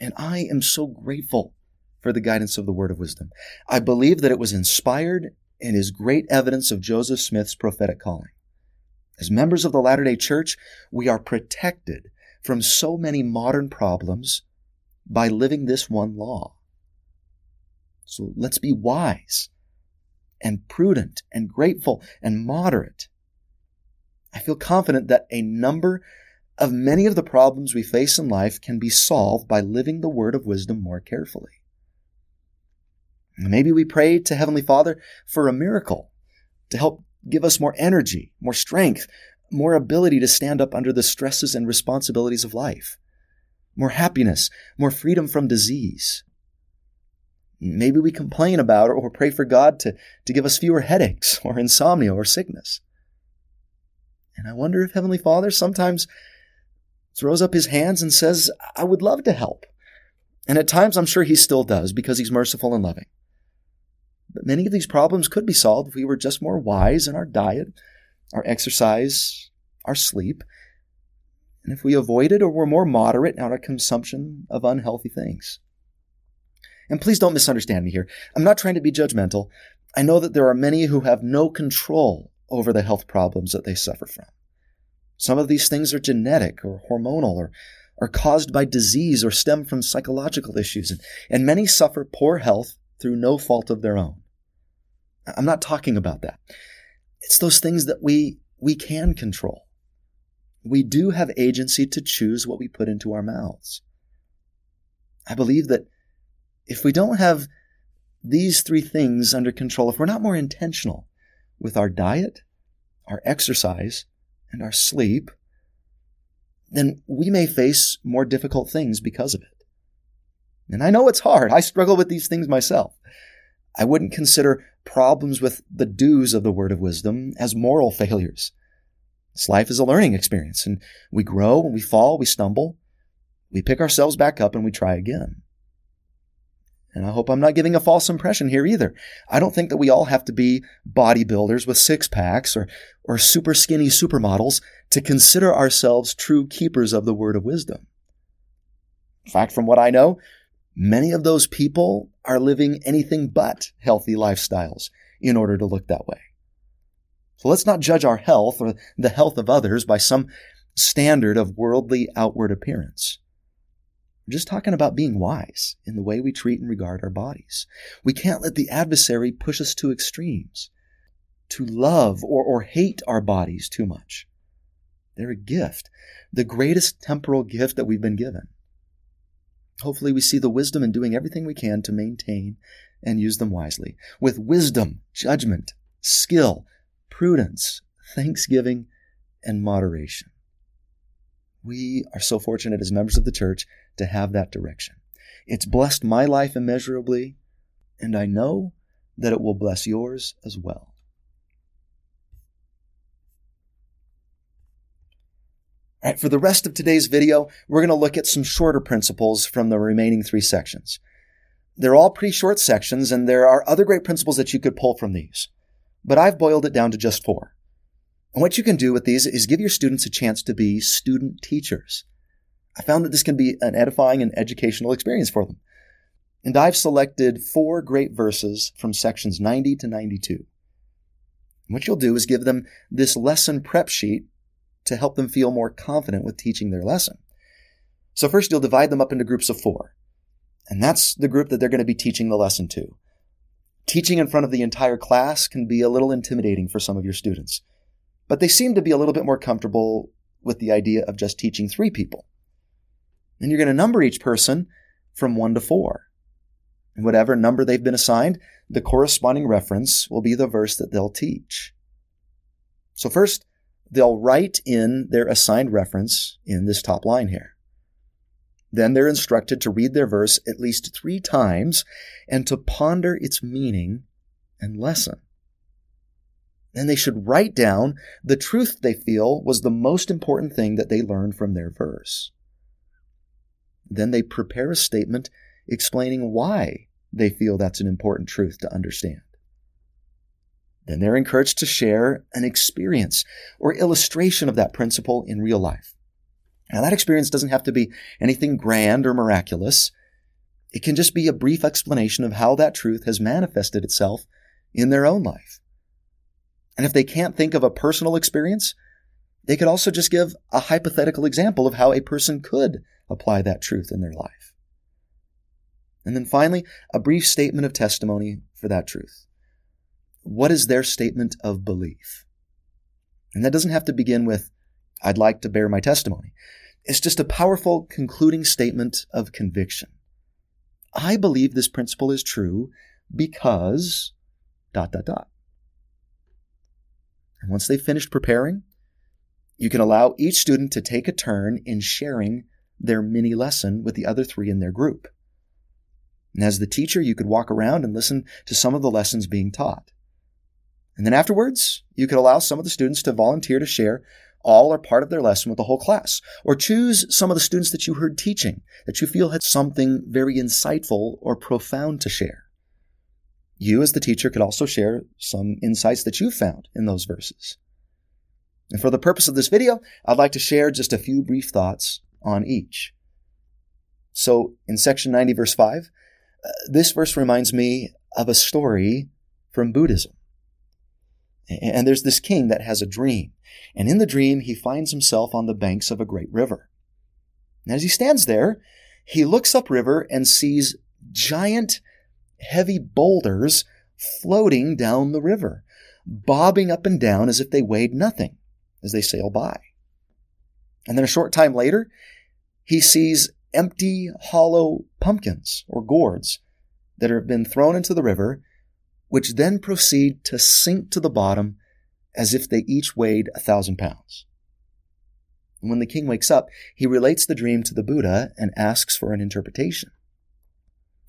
A: And I am so grateful for the guidance of the word of wisdom. I believe that it was inspired and is great evidence of Joseph Smith's prophetic calling. As members of the Latter day Church, we are protected from so many modern problems by living this one law. So let's be wise and prudent and grateful and moderate. I feel confident that a number of many of the problems we face in life can be solved by living the word of wisdom more carefully. Maybe we pray to Heavenly Father for a miracle to help give us more energy, more strength, more ability to stand up under the stresses and responsibilities of life, more happiness, more freedom from disease. Maybe we complain about or pray for God to, to give us fewer headaches [LAUGHS] or insomnia or sickness. And I wonder if Heavenly Father sometimes throws up his hands and says, I would love to help. And at times I'm sure he still does because he's merciful and loving. But many of these problems could be solved if we were just more wise in our diet, our exercise, our sleep, and if we avoided or were more moderate in our consumption of unhealthy things. And please don't misunderstand me here. I'm not trying to be judgmental. I know that there are many who have no control over the health problems that they suffer from. Some of these things are genetic or hormonal or are caused by disease or stem from psychological issues. And, and many suffer poor health through no fault of their own. I'm not talking about that. It's those things that we, we can control. We do have agency to choose what we put into our mouths. I believe that if we don't have these three things under control, if we're not more intentional with our diet, our exercise, and our sleep, then we may face more difficult things because of it. And I know it's hard. I struggle with these things myself. I wouldn't consider problems with the dues of the word of wisdom as moral failures. This life is a learning experience, and we grow, we fall, we stumble, we pick ourselves back up, and we try again. And I hope I'm not giving a false impression here either. I don't think that we all have to be bodybuilders with six packs or, or super skinny supermodels to consider ourselves true keepers of the word of wisdom. In fact, from what I know, many of those people are living anything but healthy lifestyles in order to look that way. So let's not judge our health or the health of others by some standard of worldly outward appearance. We're just talking about being wise in the way we treat and regard our bodies. We can't let the adversary push us to extremes, to love or, or hate our bodies too much. They're a gift, the greatest temporal gift that we've been given. Hopefully, we see the wisdom in doing everything we can to maintain and use them wisely. With wisdom, judgment, skill, prudence, thanksgiving, and moderation. We are so fortunate as members of the church to have that direction. It's blessed my life immeasurably, and I know that it will bless yours as well. Right, for the rest of today's video, we're going to look at some shorter principles from the remaining three sections. They're all pretty short sections, and there are other great principles that you could pull from these. But I've boiled it down to just four. And what you can do with these is give your students a chance to be student teachers. I found that this can be an edifying and educational experience for them. And I've selected four great verses from sections 90 to 92. And what you'll do is give them this lesson prep sheet to help them feel more confident with teaching their lesson. So first you'll divide them up into groups of four. And that's the group that they're going to be teaching the lesson to. Teaching in front of the entire class can be a little intimidating for some of your students but they seem to be a little bit more comfortable with the idea of just teaching three people. And you're going to number each person from one to four. And whatever number they've been assigned, the corresponding reference will be the verse that they'll teach. So first, they'll write in their assigned reference in this top line here. Then they're instructed to read their verse at least three times and to ponder its meaning and lesson. Then they should write down the truth they feel was the most important thing that they learned from their verse. Then they prepare a statement explaining why they feel that's an important truth to understand. Then they're encouraged to share an experience or illustration of that principle in real life. Now, that experience doesn't have to be anything grand or miraculous. It can just be a brief explanation of how that truth has manifested itself in their own life. And if they can't think of a personal experience, they could also just give a hypothetical example of how a person could apply that truth in their life. And then finally, a brief statement of testimony for that truth. What is their statement of belief? And that doesn't have to begin with, I'd like to bear my testimony. It's just a powerful concluding statement of conviction. I believe this principle is true because dot dot dot. And once they've finished preparing, you can allow each student to take a turn in sharing their mini lesson with the other three in their group. And as the teacher, you could walk around and listen to some of the lessons being taught. And then afterwards, you could allow some of the students to volunteer to share all or part of their lesson with the whole class, or choose some of the students that you heard teaching that you feel had something very insightful or profound to share. You, as the teacher, could also share some insights that you found in those verses. And for the purpose of this video, I'd like to share just a few brief thoughts on each. So, in section 90, verse 5, uh, this verse reminds me of a story from Buddhism. And there's this king that has a dream. And in the dream, he finds himself on the banks of a great river. And as he stands there, he looks upriver and sees giant heavy boulders floating down the river, bobbing up and down as if they weighed nothing as they sail by. And then a short time later, he sees empty, hollow pumpkins or gourds that have been thrown into the river, which then proceed to sink to the bottom as if they each weighed a thousand pounds. And when the king wakes up, he relates the dream to the Buddha and asks for an interpretation.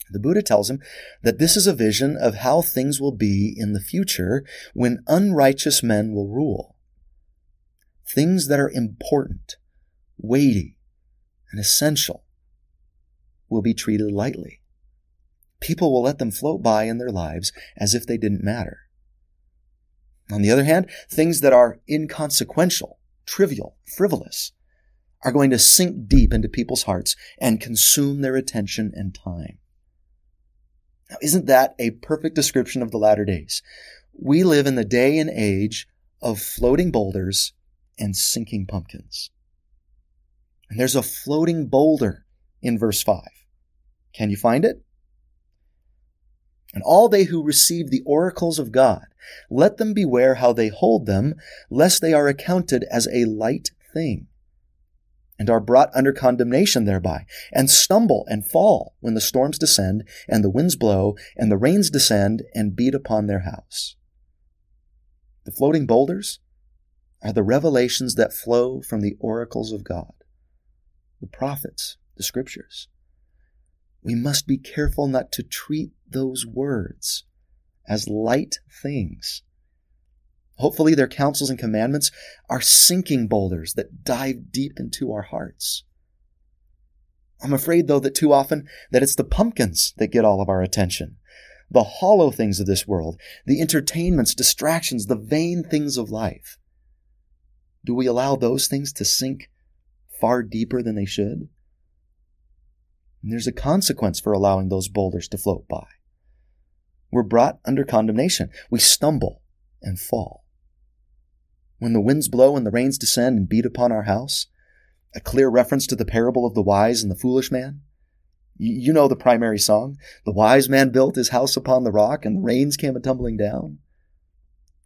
A: The Buddha tells him that this is a vision of how things will be in the future when unrighteous men will rule. Things that are important, weighty, and essential will be treated lightly. People will let them float by in their lives as if they didn't matter. On the other hand, things that are inconsequential, trivial, frivolous, are going to sink deep into people's hearts and consume their attention and time. Now, isn't that a perfect description of the latter days? We live in the day and age of floating boulders and sinking pumpkins. And there's a floating boulder in verse 5. Can you find it? And all they who receive the oracles of God, let them beware how they hold them, lest they are accounted as a light thing, and are brought under condemnation thereby, and stumble and fall when the storms descend, and the winds blow, and the rains descend, and beat upon their house. The floating boulders are the revelations that flow from the oracles of God, the prophets, the scriptures. We must be careful not to treat those words as light things. Hopefully, their counsels and commandments are sinking boulders that dive deep into our hearts. I'm afraid, though, that too often that it's the pumpkins that get all of our attention. The hollow things of this world, the entertainments, distractions, the vain things of life. Do we allow those things to sink far deeper than they should? And there's a consequence for allowing those boulders to float by. We're brought under condemnation. We stumble and fall. When the winds blow and the rains descend and beat upon our house, a clear reference to the parable of the wise and the foolish man. You know the primary song. The wise man built his house upon the rock and the rains came a tumbling down.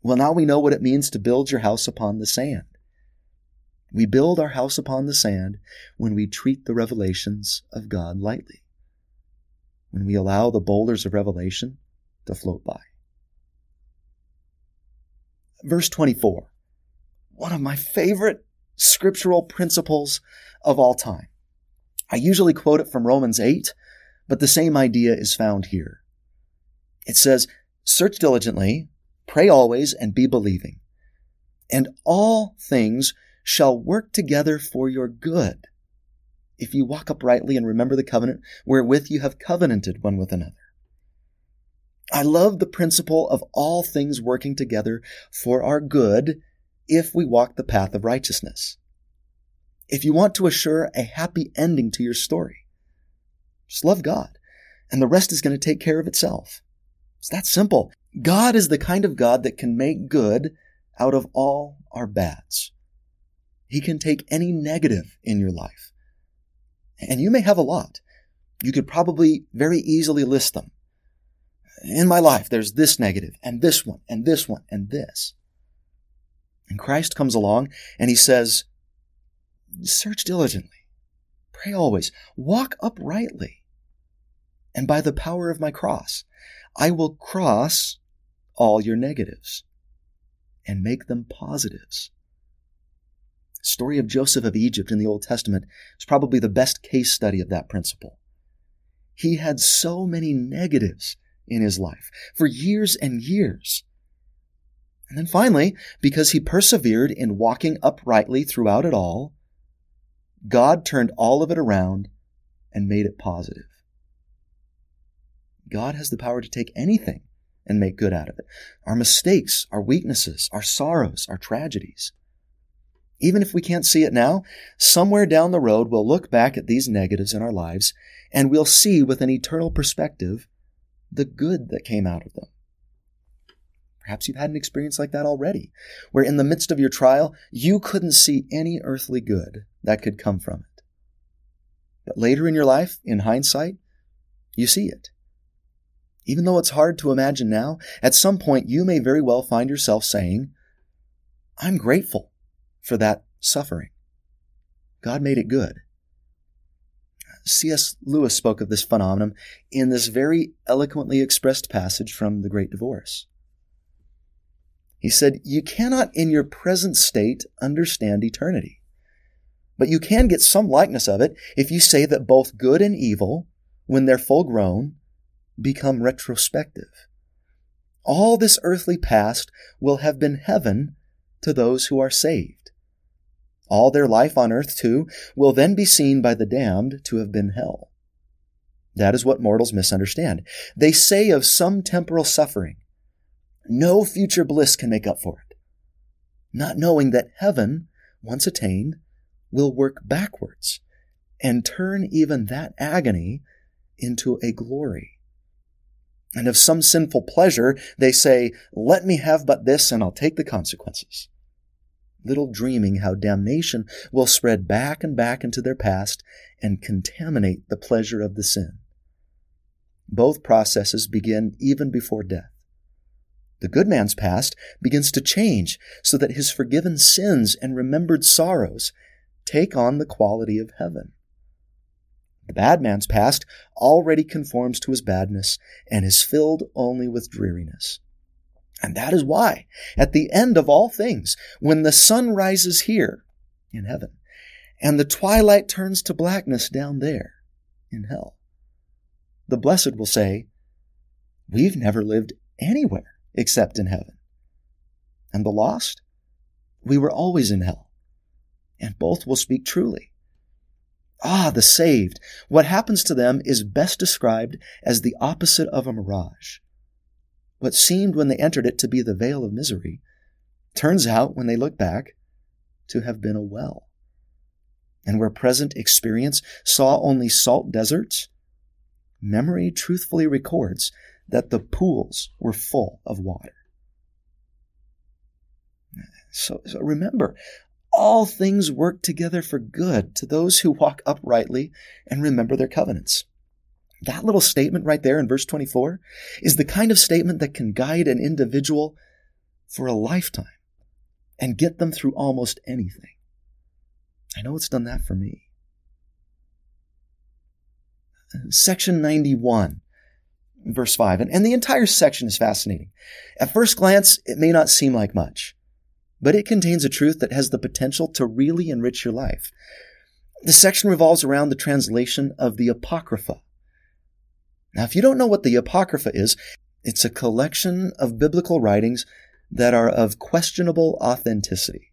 A: Well, now we know what it means to build your house upon the sand. We build our house upon the sand when we treat the revelations of God lightly, when we allow the boulders of revelation to float by. Verse 24, one of my favorite scriptural principles of all time. I usually quote it from Romans 8, but the same idea is found here. It says, Search diligently, pray always, and be believing. And all things shall work together for your good if you walk uprightly and remember the covenant wherewith you have covenanted one with another. I love the principle of all things working together for our good if we walk the path of righteousness. If you want to assure a happy ending to your story, just love God, and the rest is going to take care of itself. It's that simple. God is the kind of God that can make good out of all our bads. He can take any negative in your life. And you may have a lot. You could probably very easily list them. In my life, there's this negative, and this one, and this one, and this. And Christ comes along and he says, Search diligently, pray always, walk uprightly. And by the power of my cross, I will cross all your negatives and make them positives story of Joseph of Egypt in the Old Testament is probably the best case study of that principle. He had so many negatives in his life for years and years. And then finally, because he persevered in walking uprightly throughout it all, God turned all of it around and made it positive. God has the power to take anything and make good out of it. Our mistakes, our weaknesses, our sorrows, our tragedies. Even if we can't see it now, somewhere down the road we'll look back at these negatives in our lives and we'll see with an eternal perspective the good that came out of them. Perhaps you've had an experience like that already, where in the midst of your trial, you couldn't see any earthly good that could come from it. But later in your life, in hindsight, you see it. Even though it's hard to imagine now, at some point you may very well find yourself saying, I'm grateful for that suffering. God made it good. C.S. Lewis spoke of this phenomenon in this very eloquently expressed passage from The Great Divorce. He said, You cannot in your present state understand eternity, but you can get some likeness of it if you say that both good and evil, when they're full grown, become retrospective. All this earthly past will have been heaven to those who are saved. All their life on earth, too, will then be seen by the damned to have been hell. That is what mortals misunderstand. They say of some temporal suffering, no future bliss can make up for it, not knowing that heaven, once attained, will work backwards and turn even that agony into a glory. And of some sinful pleasure, they say, Let me have but this, and I'll take the consequences. Little dreaming how damnation will spread back and back into their past and contaminate the pleasure of the sin. Both processes begin even before death. The good man's past begins to change so that his forgiven sins and remembered sorrows take on the quality of heaven. The bad man's past already conforms to his badness and is filled only with dreariness. And that is why, at the end of all things, when the sun rises here in heaven, and the twilight turns to blackness down there in hell, the blessed will say, We've never lived anywhere except in heaven. And the lost? We were always in hell. And both will speak truly. Ah, the saved. What happens to them is best described as the opposite of a mirage. What seemed when they entered it to be the vale of misery turns out, when they look back, to have been a well. And where present experience saw only salt deserts, memory truthfully records that the pools were full of water. So, so remember, all things work together for good to those who walk uprightly and remember their covenants. That little statement right there in verse 24 is the kind of statement that can guide an individual for a lifetime and get them through almost anything. I know it's done that for me. Section 91, verse 5, and, and the entire section is fascinating. At first glance, it may not seem like much but it contains a truth that has the potential to really enrich your life. The section revolves around the translation of the Apocrypha. Now, if you don't know what the Apocrypha is, it's a collection of biblical writings that are of questionable authenticity.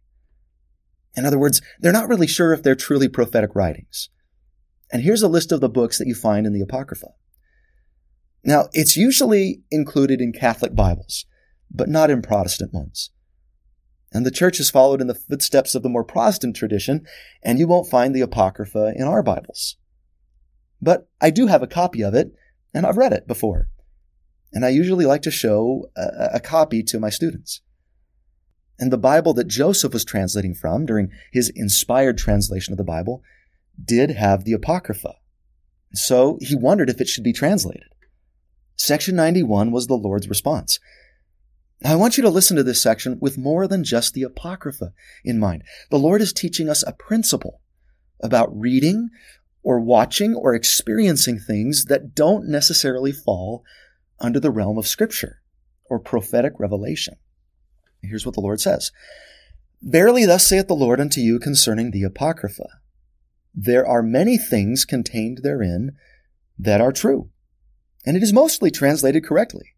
A: In other words, they're not really sure if they're truly prophetic writings. And here's a list of the books that you find in the Apocrypha. Now, it's usually included in Catholic Bibles, but not in Protestant ones. And the church has followed in the footsteps of the more Protestant tradition, and you won't find the Apocrypha in our Bibles. But I do have a copy of it, and I've read it before. And I usually like to show a, a copy to my students. And the Bible that Joseph was translating from during his inspired translation of the Bible did have the Apocrypha. So he wondered if it should be translated. Section 91 was the Lord's response. Now, I want you to listen to this section with more than just the Apocrypha in mind. The Lord is teaching us a principle about reading or watching or experiencing things that don't necessarily fall under the realm of Scripture or prophetic revelation. Here's what the Lord says Verily, thus saith the Lord unto you concerning the Apocrypha There are many things contained therein that are true, and it is mostly translated correctly.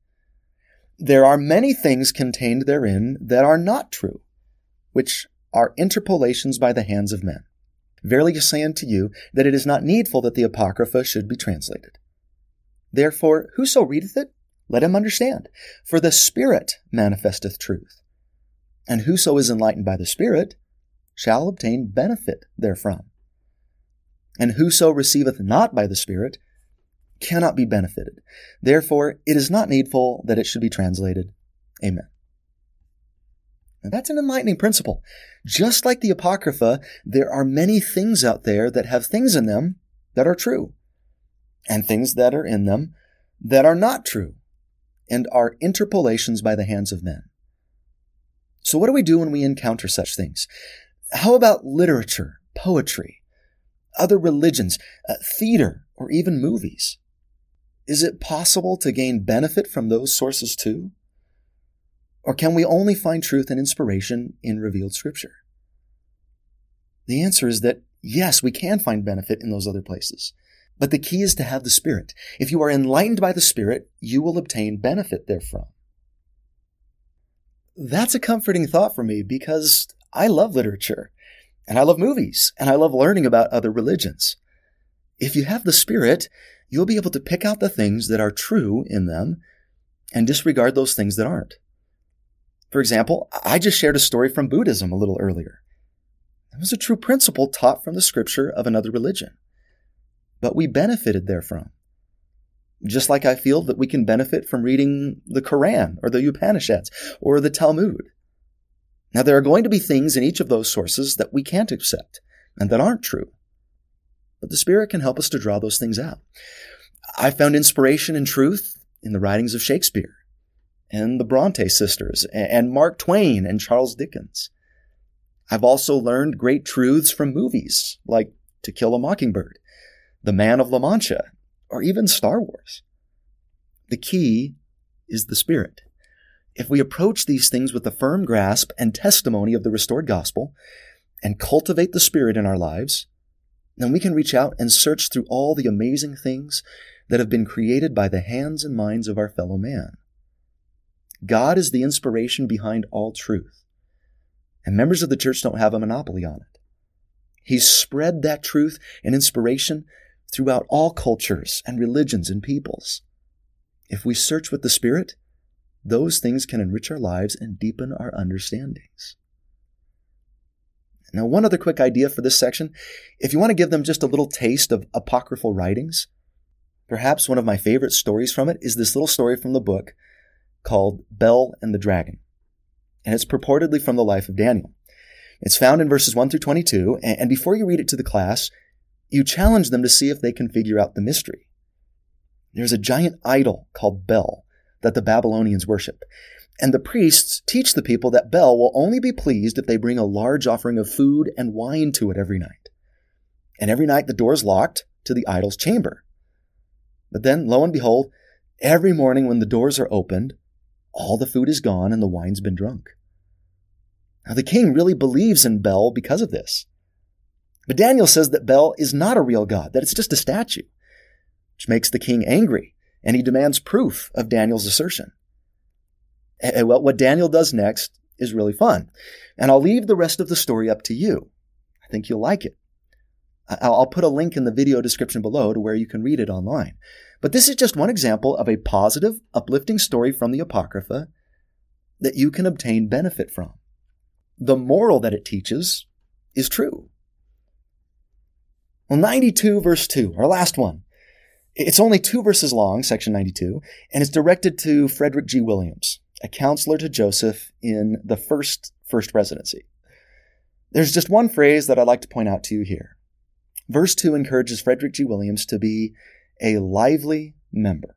A: There are many things contained therein that are not true, which are interpolations by the hands of men. Verily I say unto you that it is not needful that the Apocrypha should be translated. Therefore, whoso readeth it, let him understand. For the Spirit manifesteth truth. And whoso is enlightened by the Spirit shall obtain benefit therefrom. And whoso receiveth not by the Spirit cannot be benefited. Therefore, it is not needful that it should be translated. Amen. That's an enlightening principle. Just like the Apocrypha, there are many things out there that have things in them that are true, and things that are in them that are not true and are interpolations by the hands of men. So, what do we do when we encounter such things? How about literature, poetry, other religions, uh, theater, or even movies? Is it possible to gain benefit from those sources too? Or can we only find truth and inspiration in revealed scripture? The answer is that yes, we can find benefit in those other places. But the key is to have the Spirit. If you are enlightened by the Spirit, you will obtain benefit therefrom. That's a comforting thought for me because I love literature and I love movies and I love learning about other religions. If you have the Spirit, you'll be able to pick out the things that are true in them and disregard those things that aren't. For example, I just shared a story from Buddhism a little earlier. It was a true principle taught from the scripture of another religion, but we benefited therefrom. Just like I feel that we can benefit from reading the Quran or the Upanishads or the Talmud. Now, there are going to be things in each of those sources that we can't accept and that aren't true. But the Spirit can help us to draw those things out. I found inspiration and truth in the writings of Shakespeare and the Bronte sisters and Mark Twain and Charles Dickens. I've also learned great truths from movies like To Kill a Mockingbird, The Man of La Mancha, or even Star Wars. The key is the Spirit. If we approach these things with a firm grasp and testimony of the restored gospel and cultivate the Spirit in our lives, then we can reach out and search through all the amazing things that have been created by the hands and minds of our fellow man. God is the inspiration behind all truth, and members of the church don't have a monopoly on it. He's spread that truth and inspiration throughout all cultures and religions and peoples. If we search with the Spirit, those things can enrich our lives and deepen our understandings. Now, one other quick idea for this section. If you want to give them just a little taste of apocryphal writings, perhaps one of my favorite stories from it is this little story from the book called Bel and the Dragon. And it's purportedly from the life of Daniel. It's found in verses 1 through 22, and before you read it to the class, you challenge them to see if they can figure out the mystery. There's a giant idol called Bel that the Babylonians worship. And the priests teach the people that Bel will only be pleased if they bring a large offering of food and wine to it every night. And every night the door is locked to the idol's chamber. But then, lo and behold, every morning when the doors are opened, all the food is gone and the wine's been drunk. Now, the king really believes in Bel because of this. But Daniel says that Bel is not a real god, that it's just a statue, which makes the king angry, and he demands proof of Daniel's assertion. And what Daniel does next is really fun. And I'll leave the rest of the story up to you. I think you'll like it. I'll put a link in the video description below to where you can read it online. But this is just one example of a positive, uplifting story from the Apocrypha that you can obtain benefit from. The moral that it teaches is true. Well, 92 verse 2, our last one. It's only two verses long, section 92, and it's directed to Frederick G. Williams, a counselor to Joseph in the first first presidency. There's just one phrase that I'd like to point out to you here. Verse 2 encourages Frederick G. Williams to be a lively member.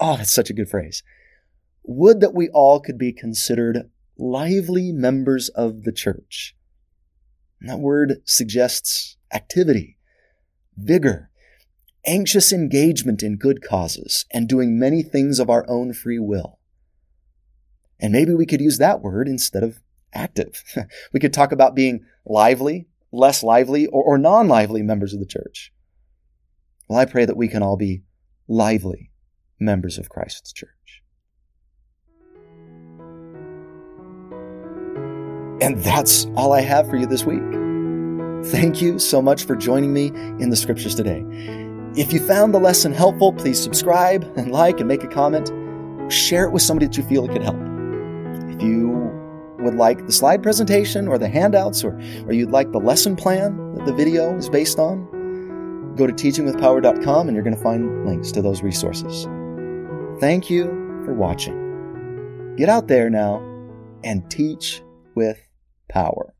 A: Oh, that's such a good phrase. Would that we all could be considered lively members of the church. And that word suggests activity, vigor, anxious engagement in good causes, and doing many things of our own free will. And maybe we could use that word instead of active. [LAUGHS] we could talk about being lively, less lively, or, or non lively members of the church. Well, I pray that we can all be lively members of Christ's church. And that's all I have for you this week. Thank you so much for joining me in the scriptures today. If you found the lesson helpful, please subscribe and like and make a comment. Share it with somebody that you feel it could help. If you would like the slide presentation or the handouts, or, or you'd like the lesson plan that the video is based on, go to teachingwithpower.com and you're going to find links to those resources. Thank you for watching. Get out there now and teach with power.